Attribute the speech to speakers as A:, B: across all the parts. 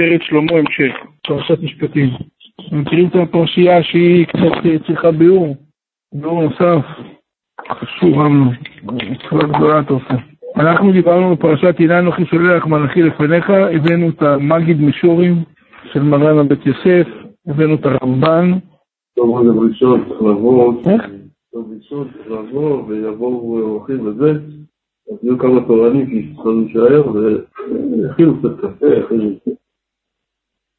A: תפארת שלמה המשך, פרשת משפטים. מכירים את הפרשייה שהיא קצת צריכה ביאור, ביאור נוסף, חשוב אמנו, מצווה גדולה אתה עושה. אנחנו דיברנו בפרשת הנה אנוכי שולח מלאכי לפניך, הבאנו את המגיד מישורים של מרן הבית יוסף, הבאנו את הרמב"ן.
B: טוב, זה ראשון צריך לבוא? טוב ראשון צריך לבוא ויבואו אורחים וזה, אז יהיו כמה תורנים שיצטרכו להישאר ויכינו קצת קפה, יכינו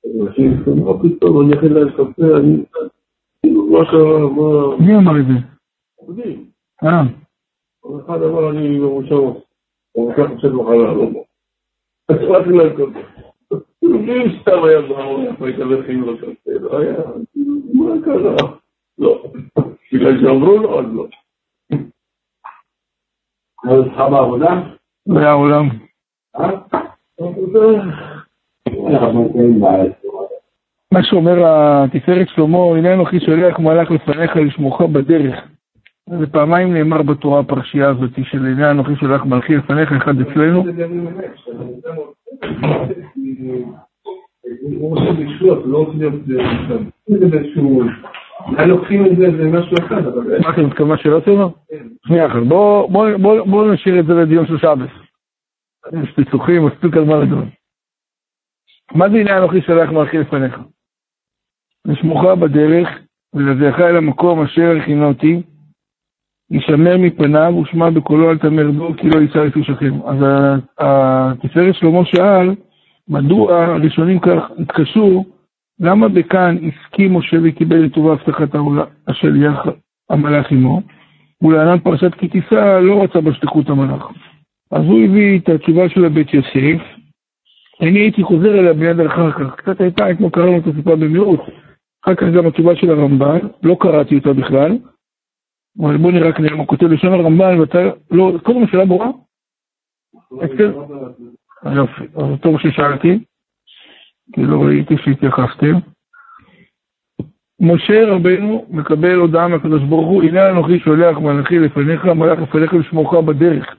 B: אנשים, מה פתאום, אני אכין להם קפה, אני... כאילו, מה קרה, מה...
A: מי אמר את זה?
B: יודעים.
A: אה,
B: אחד אמר אני במושב, הוא לקח חושב מחלה, לא בוא. אז אמרתי להם קפה. כאילו, מי סתם היה בארץ, היית מכין לו קפה, לא היה, כאילו, מה קרה? לא. בגלל שאמרו לו, אז לא.
C: אז אצלך בעבודה?
A: העולם.
C: אה?
B: עבודה.
C: אנחנו נמצאים בארץ.
A: מה שאומר התפארת שלמה, הנה אנוכי שולח מלאך לפניך לשמוך בדרך. זה פעמיים נאמר בתורה הפרשייה הזאת של הנה אנוכי שולח מלאכי לפניך, אחד אצלנו.
B: הוא עושה בישוח, לא רוצה להיות. אולי לוקחים את זה, זה משהו אחד, אבל...
A: מה אתה מתכוון שאלות שלו? שנייה אחת, בוא- בוא בוא- בוא נשאיר את זה לדיון של שבס. יש פיצוחים, מספיק על מה לדון. מה זה הנה אנוכי שולח מלאכי לפניך? לשמוך בדרך, ולהביאך אל המקום אשר הכינותי, ישמר מפניו ושמע בקולו אל תמר בו כי לא יישא לפי שכם. אז התפארת שלמה שאל, מדוע הראשונים כך התקשו, למה בכאן הסכים משה וקיבל לטובה הבטחת השליח המלאך עמו, ולהלן פרשת כי תישא לא רצה בשליחות המלאך. אז הוא הביא את התשובה של הבית יוסף, אני הייתי חוזר אליה מיד אחר כך, קצת הייתה, אתמול קראנו את הסיפה במהירות, אחר כך גם התשובה של הרמב"ן, לא קראתי אותה בכלל, אבל בוא נראה כנראה מה כותב לשון הרמב"ן, ואתה, לא, קודם השאלה ברורה? אצל- יופי, אז טוב ששאלתי, כי לא ראיתי שהתייחסתם. משה רבנו מקבל הודעה מהקדוש ברוך הוא, הנה אנוכי שולח מלאכי לפניך, מלאך לפניך לשמורך בדרך.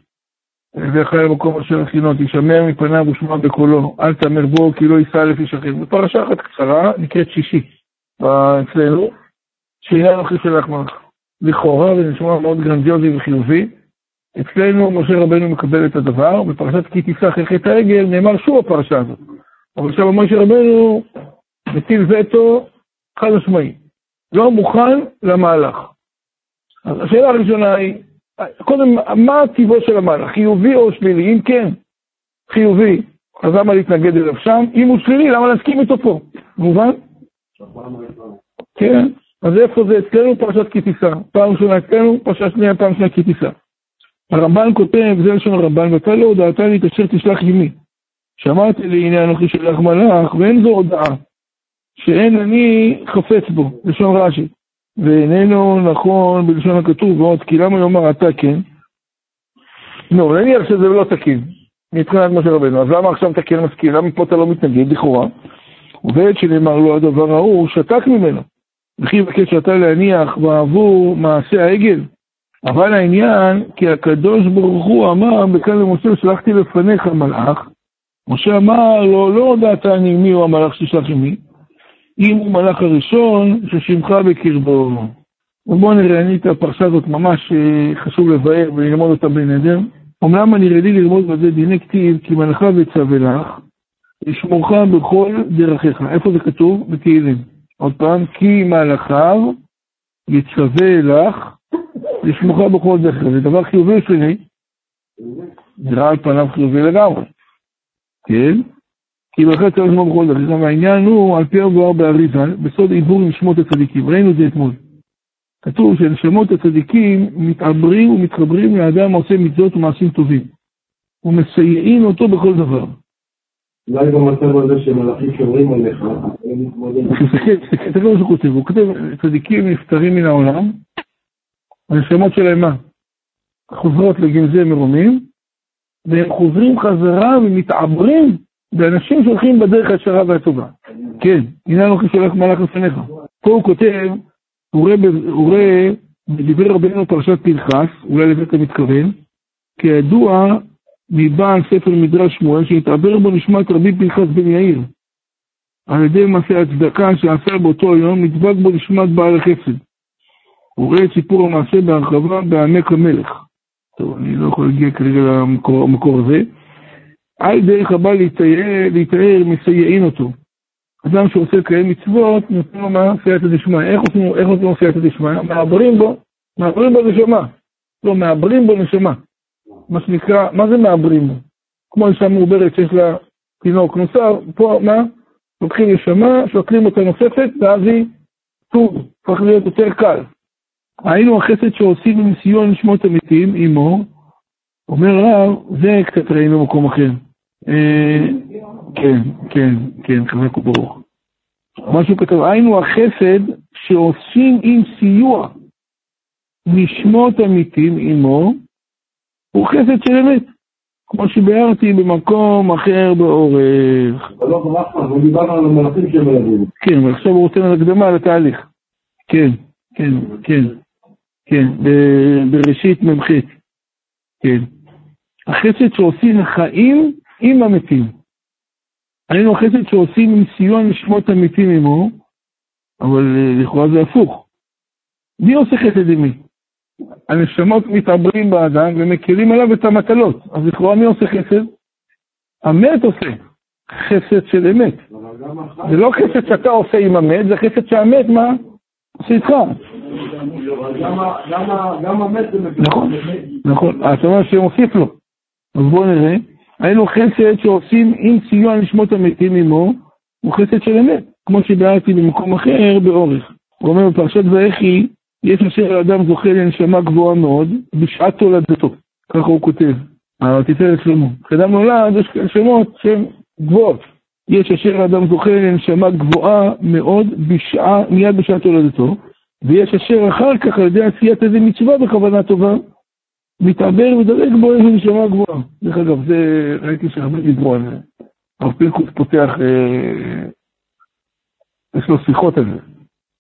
A: ואחרי למקום אשר הכינות, ישמע מפניו ושמע בקולו, אל תאמר בו כי לא יישא לפי שכם. בפרשה אחת קצרה, נקראת שישי, אצלנו, שהנה אנוכי שולח מלאך. לכאורה, וזה נשמע מאוד גרנדיוזי וחיובי, אצלנו משה רבנו מקבל את הדבר, בפרשת כי תישא אחרי חטא העגל נאמר שוב הפרשה הזאת. אבל עכשיו משה רבנו מטיל וטו חד משמעי, לא מוכן למהלך. אז השאלה הראשונה היא, קודם, מה טיבו של המהלך, חיובי או שלילי? אם כן, חיובי, אז למה להתנגד אליו שם? אם הוא שלילי, למה להסכים איתו פה? מובן? כן, אז איפה זה אצלנו פרשת כי תישא? פעם ראשונה אצלנו, פרשה שנייה, פעם שנייה כי תישא. הרמב"ן כותב, זה לשון הרמב"ן, ואתה לא הודעתה לי את אשר תשלח עמי. שמעתי לי, הנה אנוכי שלח מלאך, ואין זו הודעה, שאין אני חפץ בו, לשון רש"י. ואיננו נכון בלשון הכתוב, ועוד, כי למה יאמר אתה כן? נו, נניח שזה לא תקין, מבחינת משה רבנו, אז למה עכשיו אתה כן מסכים? למה פה אתה לא מתנגד לכאורה? ובעת שנאמר לו הדבר ההוא, הוא שתק ממנו. וכי יבקש אתה להניח בעבור מעשה העגל. אבל העניין, כי הקדוש ברוך הוא אמר בכאן למשה, שלחתי לפניך מלאך. משה אמר לו, לא הודעתני מי הוא המלאך ששלח עמי, אם הוא מלאך הראשון ששמך בקרבו. ובואו נראה, אני את הפרשה הזאת ממש אה, חשוב לבאר וללמוד אותה בנדר. אמנם אני רדי ללמוד בזה דיני כתיב, כי מלאכה וצווה לך, לשמורך בכל דרכיך. איפה זה כתוב? בתהילים. עוד פעם, כי מלאכיו יצווה לך, לשמורך בכל דרכיך. זה דבר חיובי שלילי? נראה על פניו חיובי לגמרי. כן? כי מלאכה צריך לשמור בכל דרכיך. והעניין הוא, על פי המבואר באריזה, בסוד עיבור נשמות הצדיקים. ראינו את זה אתמול. כתוב שנשמות הצדיקים מתעברים ומתחברים לאדם העושה מצוות ומעשים טובים. ומסייעים אותו בכל דבר.
C: אולי במצב הזה שמלאכים שומרים עליך, הם מתמודדים.
A: תסתכל, תסתכל, תסתכל מה שהוא כותב, הוא כותב, צדיקים נפטרים מן העולם, הנשמות שלהם מה? חוזרות לגנזי מרומים, והם חוזרים חזרה ומתעברים באנשים שהולכים בדרך הישרה והטובה. כן, הנה אנוכי שולח מלאך לפניך. פה הוא כותב, הוא רואה, בדברי רבנו פרשת פנחס, אולי לזה אתה מתכוון, כידוע מבעל ספר מדרש שמואל, שהתעבר בו נשמת רבי פנחס בן יאיר. על ידי מעשה הצדקה שעשה באותו יום, נדבק בו נשמת בעל החסד. הוא רואה את סיפור המעשה בהרחבה בעמק המלך. טוב, אני לא יכול להגיע כרגע למקור הזה. על דרך הבא להתאר, מסייעין אותו. אדם שעושה כאלה מצוות, נותן לו מה? סייעתא דשמיא. איך עושים לו סייעתא דשמיא? מעברים בו, מעברים בו נשמה. לא, מעברים בו נשמה. מה שנקרא, מה זה מעברים בו? כמו אישה מעוברת שיש לה תינוק נוסף, פה מה? לוקחים נשמה, שוקלים אותה נוספת, ואז היא טוב, הופך להיות יותר קל. היינו החסד שעושים עם סיוע נשמות המתים עמו, אומר הרב, זה קצת ראינו במקום אחר. אה, כן, כן, כן, חזק וברוך. מה שהוא כתב, היינו החסד שעושים עם סיוע נשמות המתים עמו, הוא חסד של אמת. כמו שביארתי במקום אחר באורך.
C: לא שהם מלווים.
A: כן, אבל עכשיו הוא רוצה הקדמה לתהליך. כן, כן, כן, כן, בראשית מ"ח. כן. החסד שעושים החיים עם המתים. היינו החסד שעושים עם סיוע נשמות המתים עמו, אבל אה, לכאורה זה הפוך. מי עושה חסד עם מי? הנשמות מתעברים באדם ומקלים עליו את המטלות. אז לכאורה מי עושה חסד? המת עושה חסד של אמת. זה לא חסד שאתה עושה עם המת, זה חסד שהמת, מה? עושה איתך.
C: גם המת זה
A: נכון, נכון. אתה אומר שמוסיף לו. אז בואו נראה. היינו חסד שעושים עם סיוע נשמות המתים עמו, הוא חסד של אמת, כמו שביארתי במקום אחר באורך. הוא אומר בפרשת ויחי, יש אשר האדם זוכה לנשמה גבוהה מאוד בשעת תולדתו, ככה הוא כותב, תפארת שלמה. כשאדם נולד יש נשמות שהן גבוהות. יש אשר האדם זוכה לנשמה גבוהה מאוד בשעה, מיד בשעת תולדתו, ויש אשר אחר כך על ידי עשיית איזה מצווה בכוונה טובה, מתעבר ודרג בו איזה נשמה גבוהה. דרך אגב, זה ראיתי שהרבה זה. הרב פינקוס פותח, אה, יש לו שיחות על זה.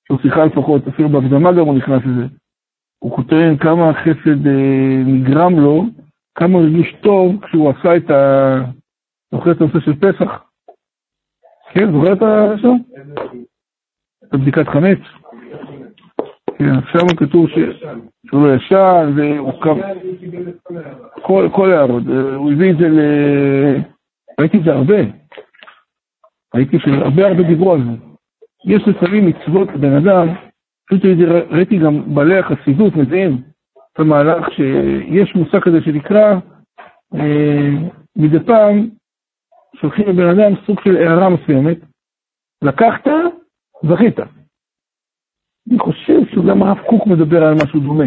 A: יש לו שיחה לפחות, אפילו בהקדמה גם הוא נכנס לזה. הוא כותב כמה חסד אה, נגרם לו, כמה הוא הרגיש טוב כשהוא עשה את ה... זוכר את הנושא של פסח? כן, זוכר את ה... את הבדיקת חמץ? כן, עכשיו כתוב שהוא לא ישן, והוא קם... כל הערות, אה, הוא הביא את זה ל... ראיתי את זה הרבה. ראיתי שהרבה הרבה דיברו על זה. יש לפעמים מצוות לבן אדם, פשוט ראיתי גם בעלי החסידות מזהים את המהלך שיש מושג כזה שנקרא, אה, מדי פעם שולחים לבן אדם סוג של הערה מסוימת, לקחת, זכית. אני חושב שגם הרב קוק מדבר על משהו דומה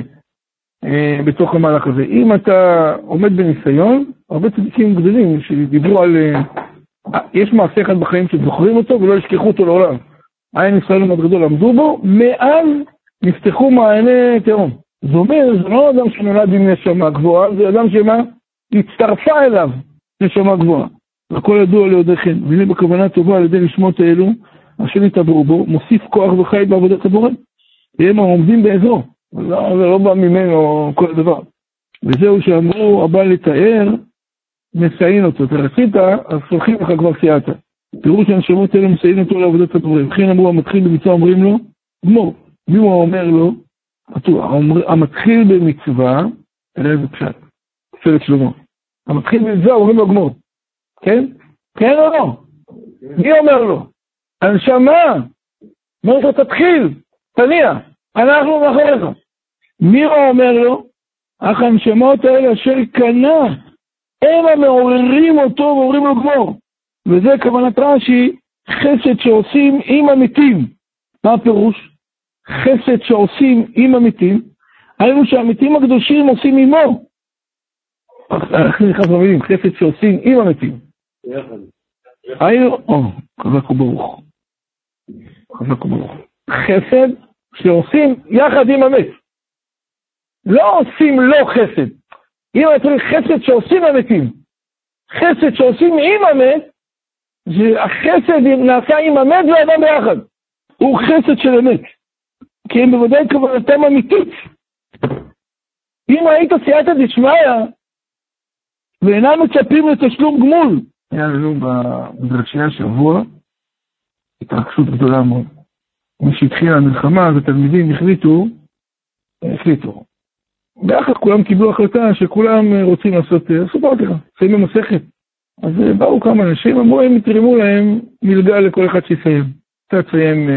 A: אה, בתוך המהלך הזה. אם אתה עומד בניסיון, הרבה צדיקים גדולים שדיברו על... אה, יש מעשה אחד בחיים שזוכרים אותו ולא ישכחו אותו לעולם. עין ישראל גדול עמדו בו, מאז נפתחו מעייני תהום. זה אומר, זה לא אדם שנולד עם נשמה גבוהה, זה אדם שמה? הצטרפה אליו נשמה גבוהה. הכל ידוע ליודעכם, והנה בכוונה טובה על ידי נשמות האלו, אשר נתעברו בו, מוסיף כוח וחי בעבודת הבורא. והם העומדים באזור, לא, זה לא בא ממנו כל הדבר. וזהו שאמרו, הבא לתאר, מסיין אותו. אתה רצית, אז סולחים לך כבר סייעת. פירוש הנשמות האלה מסייעים אותו לעבודת הדברים. וכן אמרו המתחיל במצווה אומרים לו, גמור. מי הוא אומר לו? המתחיל במצווה, תראה איזה פשט, פסלת שלמה. המתחיל במצווה אומרים לו גמור. כן? כן או לא? מי אומר לו? הנשמה. אומר לו תתחיל, תניע, אנחנו מאחוריך. מי הוא אומר לו? אך הנשמות האלה אשר קנה, הם המעוררים אותו ואומרים לו גמור. וזה כוונת רש"י, חסד שעושים עם המתים. מה הפירוש? חסד שעושים עם המתים, היינו שהמתים הקדושים עושים עמו. איך נכנס במילים? חסד שעושים עם המתים. היינו, או, חזק וברוך. חזק וברוך. חסד שעושים יחד עם המת. לא עושים לו חסד. אם אתה צריך חסד שעושים המתים, חסד שעושים עם המת, שהחסד נעשה עם המת והאדם ביחד. הוא חסד של אמת. כי הם בוודאי כוונתם אמיתית. אם היית סייעתא דשמיא, ואינם מצפים לתשלום גמול, היה לנו במדרשי השבוע, התרגשות גדולה מאוד. משהתחילה המלחמה, אז התלמידים החליטו, החליטו. ביחד כולם קיבלו החלטה שכולם רוצים לעשות, סיפרתי לך, סיימו מסכת. אז באו כמה אנשים, אמרו הם יתרמו להם מלגה לכל אחד שיסיים. אתה תסיים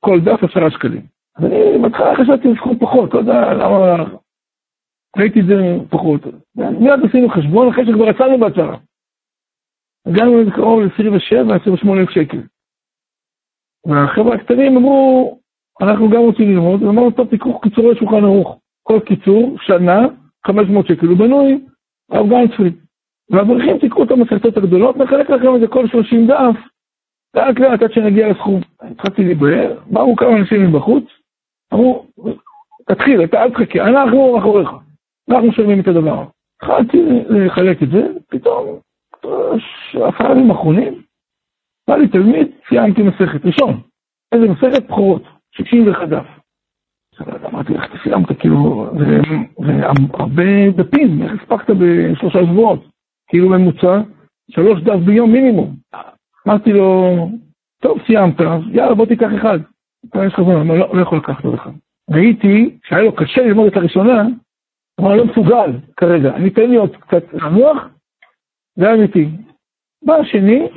A: כל דף עשרה שקלים. אז אני בהתחלה חשבתי לסכום פחות, לא יודע למה... ראיתי את זה פחות. מיד עשינו חשבון אחרי שכבר יצאנו בהצהרה. הגענו קרוב ל-27, 28 אלף שקל. והחבר'ה הקטנים אמרו, אנחנו גם רוצים ללמוד, ואמרנו, טוב, תיקחו קיצורי שולחן ערוך. כל קיצור, שנה, 500 שקל, הוא בנוי, הרב גיינספריד. והאברכים תיקחו את המסכתות הגדולות, נחלק לכם את זה כל 30 דף, לאט לאט עד שנגיע לסכום. התחלתי להיבהר, באו כמה אנשים מבחוץ, אמרו, תתחיל, אתה אל תחכה, אנחנו מאחוריך, אנחנו משלמים את הדבר. התחלתי לחלק את זה, פתאום, עשרה ימים אחרונים, בא לי תלמיד, סיימתי מסכת ראשון. איזה מסכת בכורות, 61 דף. אמרתי, איך אתה סיימת? כאילו, זה הרבה דפים, איך הספקת בשלושה שבועות? כאילו ממוצע, שלוש דף ביום מינימום. אמרתי לו, טוב, סיימת, יאללה, בוא תיקח אחד. יש לך זמן, לא, לא יכול לקחת עוד אחד. ראיתי שהיה לו קשה ללמוד את הראשונה, אבל לא מסוגל כרגע. אני אתן לי עוד קצת לנוח, זה אמיתי. בא השני,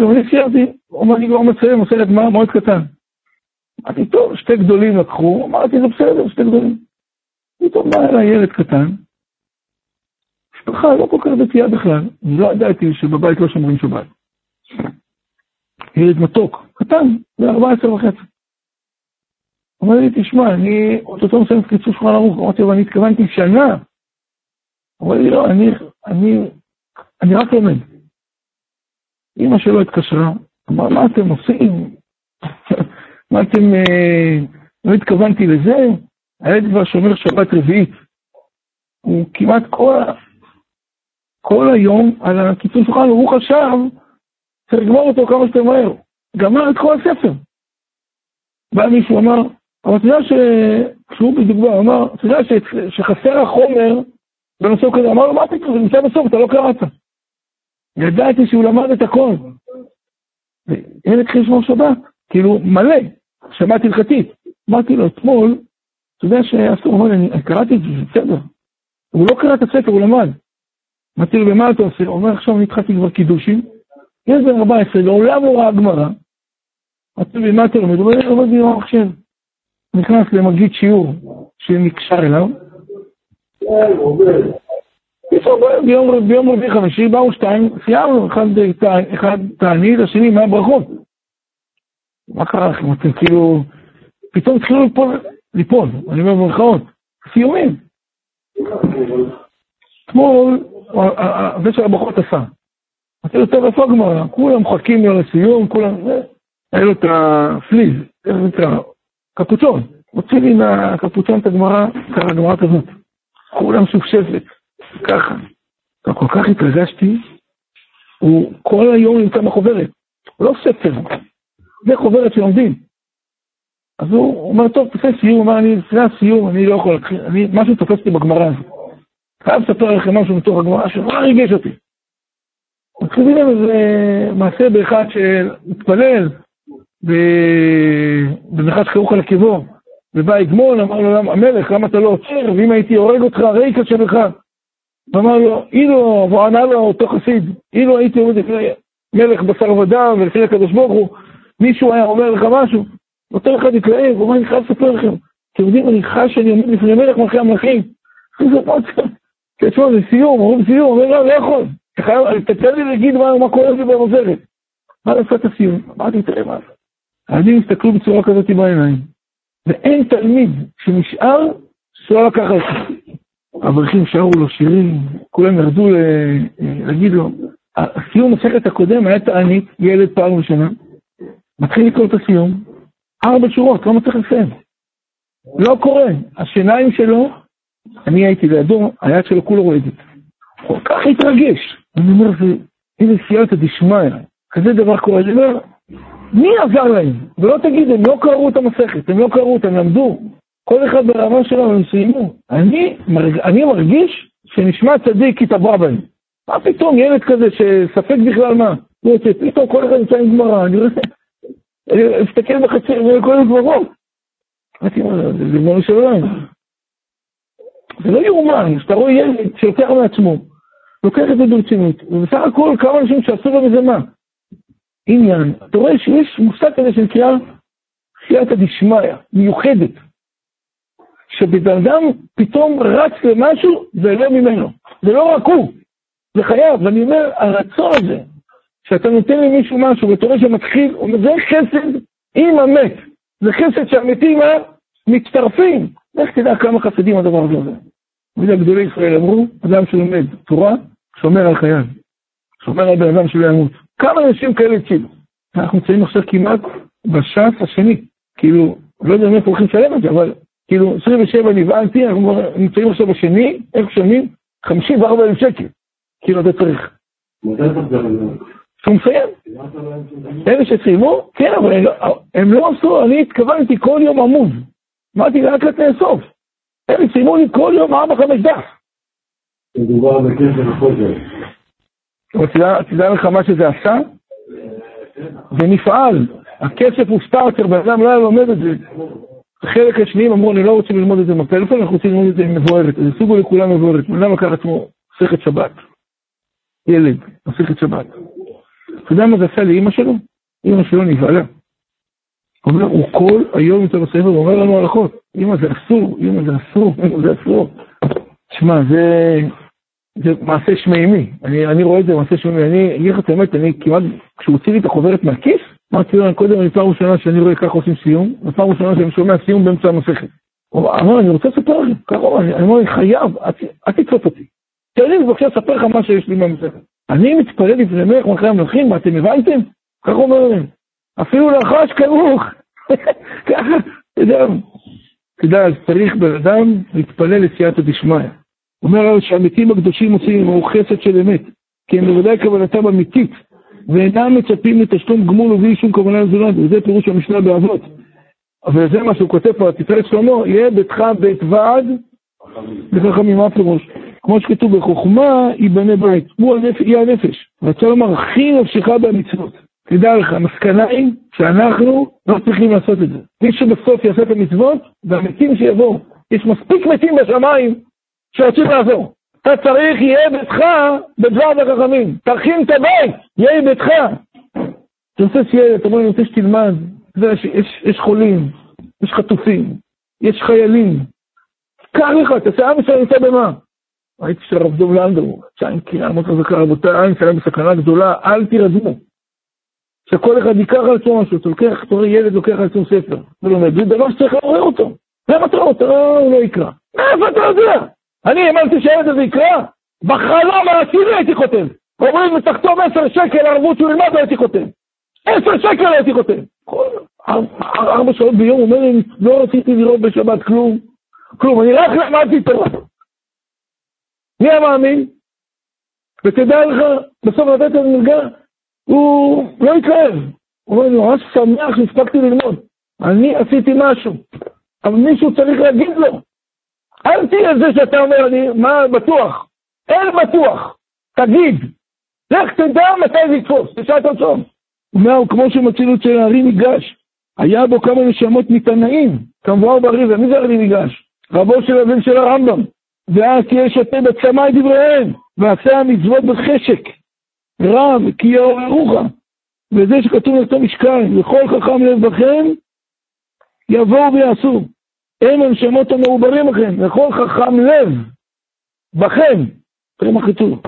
A: גם אני סיירתי, הוא אומר לי כבר מסיים, עושה את מה? מאוד קטן. אמרתי, טוב, שתי גדולים לקחו, אמרתי, זה בסדר, שתי גדולים. פתאום בא אליי ילד קטן, משפחה לא כל כך דתייה בכלל, אני לא ידעתי שבבית לא שומרים שבת. ילד מתוק, קטן, ב-14 וחצי. אומר לי, תשמע, אני אוטוטו מסיים את קיצור שולחן ערוך, אמרתי לו, אני התכוונתי שנה. אומר לי, לא, אני, אני, אני רק לומד. אמא שלו התקשרה, אמר, מה אתם עושים? מה אתם... אה, לא התכוונתי לזה, הילד כבר שומר שבת רביעית. הוא כמעט כל, כל היום על הקיצור שולחן, הוא חשב צריך לגמור אותו כמה שיותר מהר. גמר את כל הספר. בא מישהו אמר, אבל אתה יודע שהוא בדיוק בא, אמר, אתה יודע שחסר החומר בנושא כזה, אמר לו, מה פתאום, זה נמצא בסוף, אתה לא קראת. ידעתי שהוא למד את הכל. וילד התחיל לשמור שבת, כאילו מלא, שבת הלכתית. אמרתי לו, אתמול, אתה יודע שאסור, הוא אני קראתי את זה, זה בסדר. הוא לא קרא את הספר, הוא למד. אמרתי לו, במה אתה עושה? הוא אומר, עכשיו אני התחלתי כבר קידושים. יש בן 14, לעולם לא ראה גמרא. אמרתי לו, במה אתה לומד? הוא אומר, אני לומד במחשב. נכנס למגיד שיעור שנקשר אליו. ביום רביעי חמישי באו שתיים, סיימנו, אחד תענית, השני מה ברכות. מה קרה לכם? אתם כאילו, פתאום התחילו ליפול, ליפול, אני אומר במרכאות, סיומים. אתמול, זה של הברכות עשה. אמרתי לו, טוב, איפה הגמרא? כולם מחכים לו לסיום, כולם, היה לו את הפליז, איך זה נקרא? קפוצון. הוציא לי מהקפוצון את הגמרא, ככה הגמרא כזאת. כולם שופשפת. ככה. כל כך התרגשתי, הוא כל היום נמצא בחוברת, הוא לא ספר, זה חוברת שלומדים. אז הוא אומר, טוב, תעשה סיום, הוא אמר, אני לפני הסיום, אני לא יכול, אני, משהו תופס אותי בגמרא הזאת. חייב לספר לכם משהו מתוך הגמרא שנורא ריגש אותי. מתחילים להם איזה מעשה באחד שמתפלל במרחץ חירוך על עקבו, ובא הגמון, אמר לו, המלך, למה אתה לא עוצר, ואם הייתי הורג אותך, ריקה שבך. ואמר לו, אילו, וענה לו אותו חסיד, אילו הייתי עומד לפני מלך בשר ודם ולפני הקדוש ברוך הוא, מישהו היה אומר לך משהו, אותו אחד התלהב, הוא אומר, אני חייב לספר לכם, אתם יודעים, אני חש שאני עומד לפני מלך מלכי המלכים. תשמעו, זה סיום, אומרים סיום, אומר, לא, לא יכול, תתן לי להגיד מה קורה לי במוזרת. מה לעשות הסיום? אמרתי, תראה מה זה. הילדים הסתכלו בצורה כזאת בעיניים, ואין תלמיד שנשאר שלא לקח זה. האברכים שרו לו שירים, כולם ירדו להגיד לו, הסיום מסכת הקודם היה תענית, ילד פעם ראשונה, מתחיל לקרוא את הסיום, ארבע שורות, לא מצליח לסיים. לא קורה, השיניים שלו, אני הייתי לידו, היד שלו כולו רועדת. כל כך התרגש. אני אומר, איזה סייעתא דשמיא, כזה דבר קורה. אני אומר, מי עזר להם? ולא תגיד, הם לא קראו את המסכת, הם לא קראו הם למדו. כל אחד ברמה שלו, הם סיימו. אני, מרג... אני מרגיש שנשמע צדיק התעברה בהם. מה פתאום ילד כזה שספק בכלל מה? הוא יוצא, פתאום כל אחד נמצא עם גמרא, אני רואה, אני מסתכל בחצי, אני קורא גברות. אמרתי, זה, ריבונו של עולם. זה לא יאומן, שאתה רואה ילד שלוקח מעצמו, לוקח את זה ברצינות, ובסך הכל כמה אנשים שעשו לו מזה מה? עניין. אתה רואה שיש מושג כזה שנקרא סייעתא דשמיא, מיוחדת. שבן אדם פתאום רץ למשהו ולא ממנו. זה לא רק הוא, זה חייב. ואני אומר, הרצון הזה, שאתה נותן למישהו משהו ואתה רואה שמתחיל, זה חסד עם המת. זה חסד שהמתים מצטרפים. איך תדע כמה חסדים הדבר הזה. תמיד גדולי ישראל אמרו, אדם שלומד תורה, שומר על חייו. שומר על בן אדם שלא ימות. כמה אנשים כאלה הצילו? אנחנו נמצאים עכשיו כמעט בש"ס השני. כאילו, לא יודע מאיפה הולכים לשלם את זה, אבל כאילו, 27 נבהלתי, אנחנו נמצאים עכשיו בשני, איך שומעים? 54 אלף שקל. כאילו, אתה צריך. שהוא מסיים. אלה שסיימו, כן, אבל לא, הם לא עשו, אני התכוונתי כל יום עמוד. אמרתי, רק תאסוף. הם סיימו לי כל יום 4-5 דף.
C: מדובר בכסף וחוזר.
A: תדע לך מה שזה עשה? זה נפעל. הכסף הוא סטארטר, בן אדם לא היה לומד את זה. החלק השניים אמרו, אני לא רוצה ללמוד את זה בפלאפון, אנחנו רוצים ללמוד את זה עם מבוארת. זה סוגו לכולם מבוארת. בן אדם לקח עצמו מסכת שבת. ילד, מסכת שבת. אתה יודע מה זה עשה לאימא שלו? אימא שלו נבהלה. הוא אומר, הוא כל היום יותר בספר, הוא אומר לנו הלכות. אימא זה אסור, אימא זה אסור, אימא זה אסור. תשמע, זה, זה מעשה שמימי. אני, אני רואה את זה מעשה שמימי. אני אגיד לך את האמת, אני כמעט, כשהוא הוציא לי את החוברת מהכיס, אמרתי לו, קודם אני פעם ראשונה שאני רואה ככה עושים סיום, ופעם ראשונה שאני שומע סיום באמצע המסכת. הוא אמר, אני רוצה לספר לכם, ככה הוא אמר, אני אומר, חייב, אל תתפוס אותי. תן לי בבקשה לספר לך מה שיש לי מהמסכת. אני מתפלל לפני מלך מלכי המלכים, מה אתם הבנתם? ככה הוא אומר להם. אפילו לחש כרוך. ככה, אתה יודע, אתה יודע, אז צריך בן אדם להתפלל לסייעתא דשמיא. אומר שהמתים הקדושים עושים עמו חסד של אמת, כי הם בוודאי כוונתם אמיתית, ואינם מצפים לתשלום גמול ובלי שום כוונה לזולת, וזה פירוש המשנה באבות. אבל זה מה שהוא כותב פה, תפארת שלמה, יהיה ביתך בית ועד וחכמים, מה פירוש? כמו שכתוב, בחוכמה ייבנה בית, הוא הנפש, היא הנפש. רצה לומר, הכי נפשך במצוות. תדע לך, המסקנה היא שאנחנו לא צריכים לעשות את זה. מי שבסוף יעשה את המצוות, והמתים שיבואו. יש מספיק מתים בשמיים שרוצים לעזור. אתה צריך, יהיה ביתך בדבר וחכמים. תכין את הבית, יהיה ביתך. אתה רוצה שיהיה, אתה אומר, אני רוצה שתלמד. יודע, יש, יש חולים, יש חטופים, יש חיילים. קח לך, תעשה עם ישראל נמצא במה? ראיתי שהרב דוב לנדו, שעין קריאה מאוד חזקה, רבותיי, עם ישראל בסכנה גדולה, אל תירדמו. שכל אחד ייקח על עצמו משהו, אתה לוקח, אתה רואה ילד לוקח על עצמו ספר, ולומד, זה דבר שצריך לעורר אותו. למה אתה לא, אתה לא יקרא? מאיפה אתה יודע? אני האמנתי שהילד הזה יקרא? בחלום העשירי הייתי חותם. אומרים תחתום עשר שקל ערבות שהוא ילמד, הייתי חותם. עשר שקל הייתי חותם. ארבע שעות ביום, אומר לי, לא רציתי לראות בשבת כלום, כלום, אני רק למדתי תורה. מי המאמין? ותדע לך, בסוף לתת את המלגה, הוא לא התלהב. הוא אומר, אני ממש שמח שהספקתי ללמוד. אני עשיתי משהו. אבל מישהו צריך להגיד לו. אל תהיה זה שאתה אומר, אני, מה בטוח? אין בטוח. תגיד. לך תדע מתי זה יתפוס, תשאל את עצמם. אומר, כמו שמצילות של הארי ניגש, היה בו כמה נשמות מתנאים, כמבואר בריבה, מי זה הארי ניגש? רבו של אביו של הרמב"ם. ואז תהיה שותה בצמאי דבריהם, ועשה המצוות בחשק. רב, כי יעוררוך. וזה שכתוב לאותו משקל, וכל חכם לב בכם, יבואו ויעשו. הם הנשמות המעוברים לכם, וכל חכם לב בכם. תראה מה כתוב.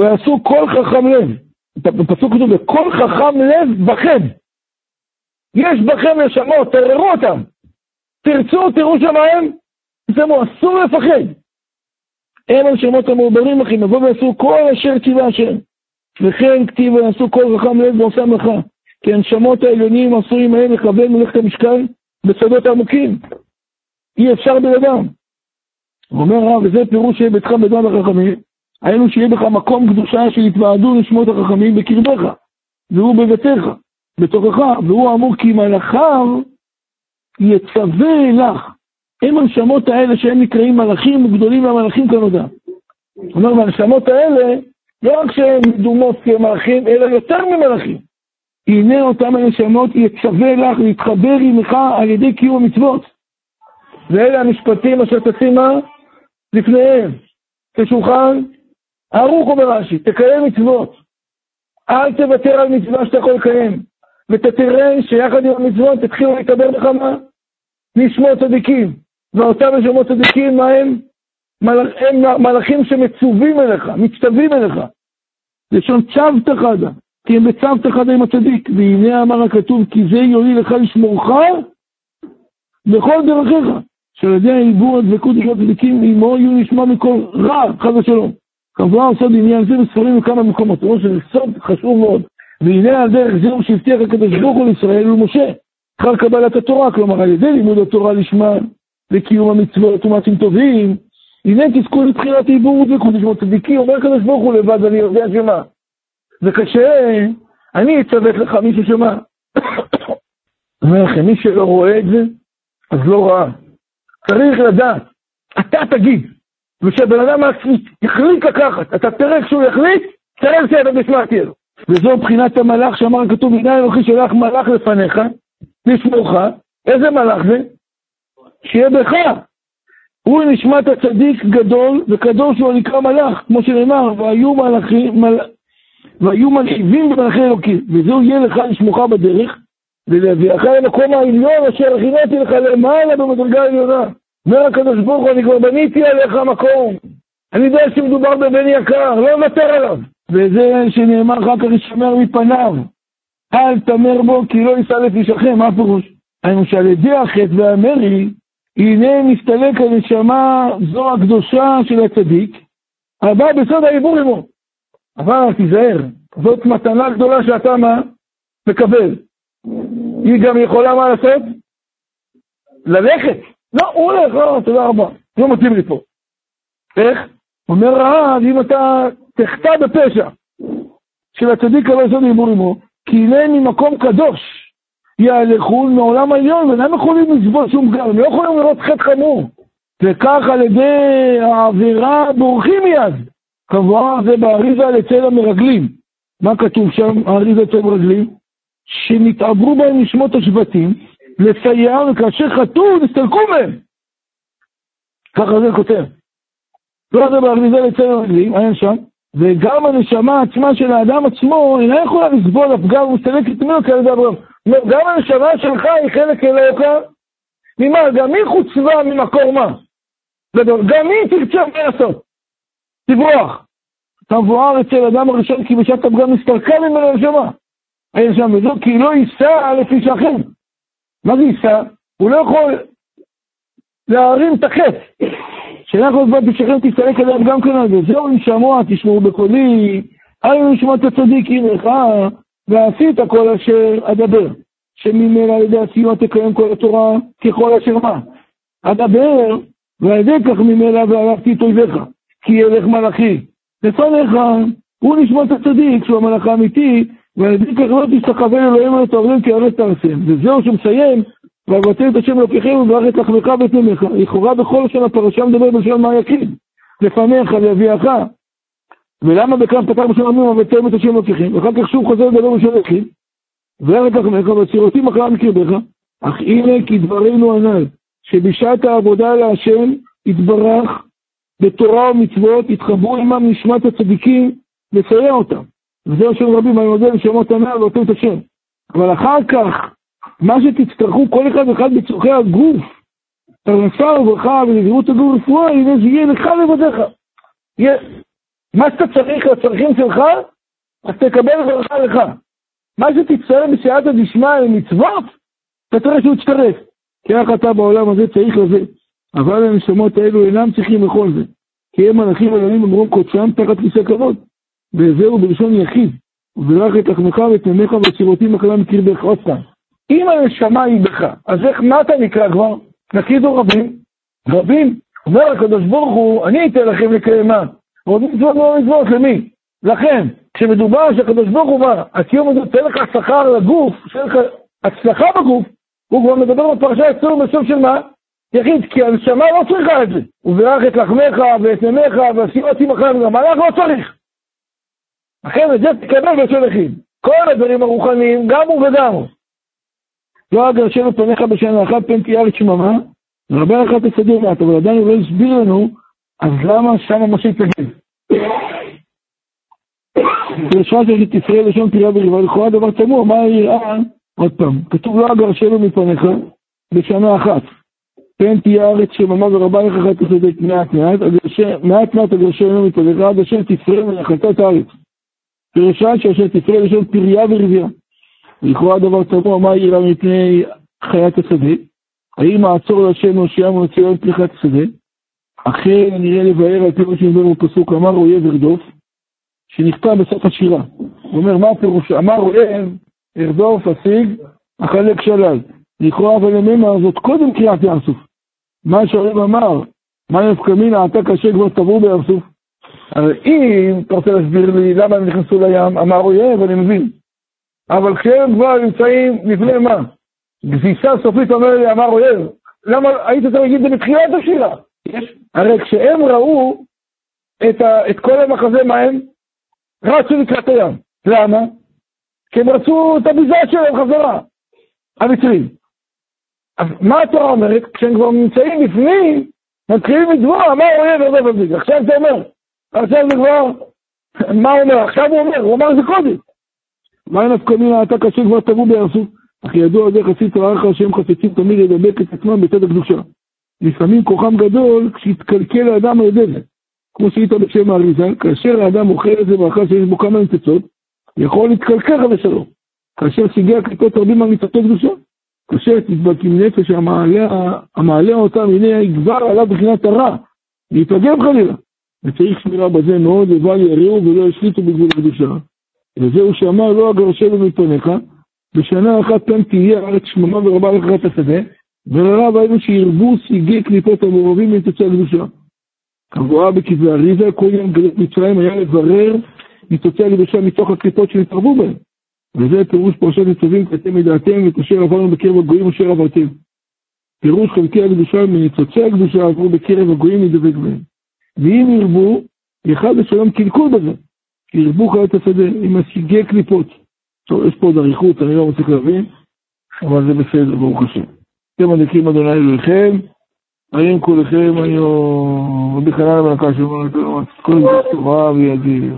A: ויעשו כל חכם לב. בפסוק כתוב, וכל חכם לב בכם. יש בכם נשמות, תערערו אותם. תרצו, תראו שמיים, תשמו, אסור לפחד. הם הנשמות המעוברים לכם, יבואו ויעשו כל אשר ציווה השם. וכן כתיב ויעשו כל חכם לב ועושה מלאכה. כי הנשמות העליונים עשויים מהם לכוון מלאכת המשכן בסודות העמוקים. אי אפשר בלעדם. אומר הרב, וזה פירוש שיהיה ביתך בדבר החכמים, היינו שיהיה בך מקום קדושה שיתוועדו נשמות החכמים בקרבך, והוא בביתך, בתוכך, והוא אמור כי מלאכיו יצווה לך. הם הנשמות האלה שהם נקראים מלאכים וגדולים מהמלאכים כנודע. הוא אומר, והנשמות האלה, לא רק שהן דומות כמלאכים, אלא יותר ממלאכים. הנה אותם הנשמות יצווה לך להתחבר עמך על ידי קיום המצוות. ואלה המשפטים אשר תשימה לפניהם. כשולחן ערוך אומר רש"י, תקיים מצוות. אל תוותר על מצווה שאתה יכול לקיים. ואתה תראה שיחד עם המצוות תתחילו להתקבל בך מה? נשמות צדיקים. ואותם נשמות צדיקים, מה הם? מלאכ, הם מלאכים שמצווים אליך, מצטווים אליך. לשון צוותא חדא, כי הם בצוותא חדא עם הצדיק. והנה אמר הכתוב, כי זה יועיל לך לשמורך בכל דרכיך, שעל ידי העיבור הדבקות של הצדיקים עמו יהיו נשמע מכל רע, חס ושלום. כמובן סוד עניין זה בספרים בכמה מקומות, אומרת שזה סוד חשוב מאוד. והנה על דרך זהו שהבטיח הקדוש ברוך הוא לישראל ולמשה, אחר קבלת התורה, כלומר על ידי לימוד התורה לשמה, וקיום המצוות ומעשים טובים, הנה תזכו לבחירת עיבור ודבקות לשמות צדיקים, אומר הקדוש ברוך הוא לבד, אני יודע שמה. זה קשה, אני אצוות לך מישהו שמה. אומר לכם, מי שלא רואה את זה, אז לא ראה. צריך לדעת, אתה תגיד, ושהבן אדם יחליט לקחת, אתה תראה כשהוא יחליט, תראה דשמיא תהיה לו. וזו בחינת המלאך שאמר הכתוב, הנה אלוהי שלח מלאך לפניך, לשמורך, איזה מלאך זה? שיהיה בך. הוא נשמת הצדיק גדול, וקדוש הוא הנקרא מלאך, כמו שנאמר, והיו מלאכים, מל... והיו מלחיבים במלאכי אלוקים, וזהו יהיה לך לשמוך בדרך, ולהביאך למקום העליון אשר הכינתי לך למעלה במדרגה העליונה. אומר הקדוש ברוך הוא, אני כבר בניתי עליך מקום. אני יודע שמדובר בבן יקר, לא נוותר עליו. וזה שנאמר אחר כך ישמר מפניו. אל תמר בו כי לא יישא לפשעכם, מה פירוש? היינו שעל ידי החטא והמרי, הנה מסתלק הנשמה זו הקדושה של הצדיק, הבא בסוד העיבור עמו. אבל תיזהר, זאת מתנה גדולה שאתה מה? מקבל. היא גם יכולה מה לעשות? ללכת. לא, הוא הולך, לא, תודה רבה, לא מתאים לי פה. איך? אומר רעב, אם אתה תחטא בפשע של הצדיק הלא יסוד עיבור עמו, כי הנה ממקום קדוש יהלכו מעולם העליון, ואינם יכולים לסבול שום פגם, הם לא יכולים לראות חטא חמור. וכך על ידי העבירה בורחים מיד. כמובן זה באריזה אצל המרגלים. מה כתוב שם, האריזה אצל המרגלים? שנתעברו בהם נשמות השבטים, לסייע, וכאשר חטאו, נסתלקו מהם. ככה זה כותב. לא זה באריזה אצל המרגלים, היה שם. וגם הנשמה עצמה של האדם עצמו אינה יכולה לסבול הפגם ומסתלקת ממנו כעל ידי אברהם. גם הנשמה שלך היא חלק אלוקה. ממה? גם היא חוצבה ממקור מה? גם היא תרצה מה לעשות. תברוח. תבואר אצל אדם הראשון כי בשעת הפגם נסתלקה ממנו הנשמה. אין שם וזאת כי לא יישא לפי שכם. מה זה יישא? הוא לא יכול להרים את החטא. שאנחנו כבר בשכם תסתלק עליהם גם כן על זה. זהו אם שמוע תשמעו בקולי, אל נשמע את הצדיק עמך, ועשית כל אשר אדבר. שממילא על ידי הסיוע תקיים כל התורה ככל אשר מה. אדבר, ועל ידי כך ממילא והלכתי את אויביך, כי ילך מלאכי. לפניך, הוא נשמע את הצדיק, שהוא המלאך האמיתי, כך לא תשתחווה אלוהים על התערבים כי ארץ תרסם. וזהו שמסיים, ואבטל את השם אלוקיכם וברך את לחמך ואת ימיך. לכאורה בכל לשון הפרשה מדבר בלשון מה יקריב. לפניך להביאך. ולמה בכאן פתח בשם עמים ובצלם את השם אלוקיכם? ואחר כך שוב חוזר לדבר בלשון יקריב. וארץ לחמך והצירותי מחלה מקרבך. אך הנה כי דברינו הנ"ל, שבשעת העבודה להשם יתברך בתורה ומצוות, יתחברו עמם נשמת הצדיקים, לסייע אותם. וזהו שם רבים, אני מודה לשמות הנ"ל ואותו את השם. אבל אחר כך, מה שתצטרכו כל אחד ואחד בצורכי הגוף, פרנסה וברכה ולגרות הגוף רפואה, הנה זה יהיה לך לבדיך. מה שאתה צריך לצרכים שלך, אז תקבל ברכה לך. מה שתצטרך בסייעתא דשמיא למצוות, אתה תראה שהוא יצטרף. כי איך אתה בעולם הזה צריך לזה. אבל הנשמות האלו אינם צריכים לכל זה. כי הם מלאכים עליונים במרום קודשם תחת כיסא כבוד. וזהו בלשון יחיד. וברך את לחמך ואת מימיך וצירותי מחלה מקרבך עוד פעם. אם הנשמה היא בך, אז איך, מה אתה נקרא כבר? נקידו רבים, רבים. אומר הקדוש ברוך הוא, אני אתן לכם לקיים מה? עוד מצוות לא מצוות, למי? לכם. כשמדובר שהקדוש ברוך הוא מה? הקיום הזה תן לך שכר לגוף, שאין לך הצלחה בגוף, הוא כבר מדבר בפרשה אצלנו בסוף של מה? יחיד, כי הנשמה לא צריכה את זה. וברך את לחמך ואת ימיך ועשיות עמך, גם מלאך לא צריך. לכן את זה תקבל בלשון יחיד. כל הדברים הרוחניים, גם הוא וגם הוא. לא אגרשנו פניך בשנה אחת פן תהיה ארץ שממה, ורבה לך תסדר מעט, אבל עדיין הוא לא הסביר לנו, אז למה שם משה התנגד? וישרה של תפרע לשון תראה בריבה, לכאורה דבר תמוה, מה היראה? עוד פעם, כתוב לא אגרשנו מפניך בשנה אחת. פן תהיה הארץ שממה ורבה לך תסדק מעט מעט, מעט מעט אגרשנו מפניך, עד אשר תפרע מנחתת הארץ. פירושה שאשר תפרע לשון פריה ורבייה. לכאורה דבר תמוה, מה יראה מפני חיית השדה? האם מעצור להשם הושיעה ומציעה את פליחת השדה? אכן נראה לבאר על פי מה שנדבר בפסוק, אמר אויב ארדוף, שנכתב בסוף השירה. הוא אומר, מה הפירוש? אמר אויב, ארדוף, אשיג, החלק שלל. לכאורה אבל הממה הזאת קודם קריאת ים סוף. מה שאויב אמר, מה נפקא מינה, אתה קשה כבר טבעו בים סוף. אבל אם אתה רוצה להסביר לי למה הם נכנסו לים, אמר אויב, אני מבין. אבל כשהם כבר נמצאים לפני מה? גסיסה סופית אומר לי, אמר אויב, למה היית צריך להגיד את זה בתחילת השירה? הרי כשהם ראו את, ה, את כל המחזה, מה הם? רצו לקראת הים. למה? כי הם רצו את הביזה שלהם חזרה, המצרים. אז מה התורה אומרת? כשהם כבר נמצאים בפנים, מתחילים לתבוע, אמר אויב ערבב בביזה. עכשיו אתה אומר, עכשיו זה כבר, מה הוא אומר? עכשיו הוא אומר, הוא אמר זה קודם. מה נפקא מינה אתה קשה כבר טבעו בירסות? אך ידוע זה חסיד תוארך שהם חפצים תמיד לדבק את עצמם בצד הקדושה. לפעמים כוחם גדול כשהתקלקל האדם על ידי זה. כמו שהיית בשם האריזה, כאשר האדם אוכל את זה מאכל שיש בו כמה ניצוצות, יכול להתקלקל חס ושלום. כאשר שיגי הקליפות רבים על ניצוצות קדושה. כאשר תדבק עם נפש המעלה, המעלה אותם, הנה יגבר עליו בחינת הרע, להתרגם חלילה. וצריך שמירה בזה מאוד, לבל יריעו ולא ישליטו בגבול הקדושה. וזהו שאמר לא אגרשנו מפניך, בשנה אחת כאן תהיה הארץ שממה ורבה את השדה, ולרב היינו שירבו סיגי קליפות המעורבים מניצוצי הקדושה. כמבואה בכתבי אריזה, כל יום גלות מצרים היה לברר ניצוצי הקדושה מתוך הקליפות שנתערבו בהם. וזה פירוש פרשת ניצבים כתב מדעתם ואת אשר עברנו בקרב הגויים אשר עברתם. פירוש חלקי הקדושה מניצוצי הקדושה עברו בקרב הגויים לדבק בהם. ואם ירבו, יחד השלום קלקול בזה. כי ירבו חיות השדה עם הסיגי קליפות. טוב, יש פה עוד אריכות, אני לא מצליח להבין, אבל זה בסדר, ברוך השם. אתם מדליקים אדוני אלוהיכם, האם כולכם היו, רבי חנן המלכה שאומר, כל זה תורה וידיר.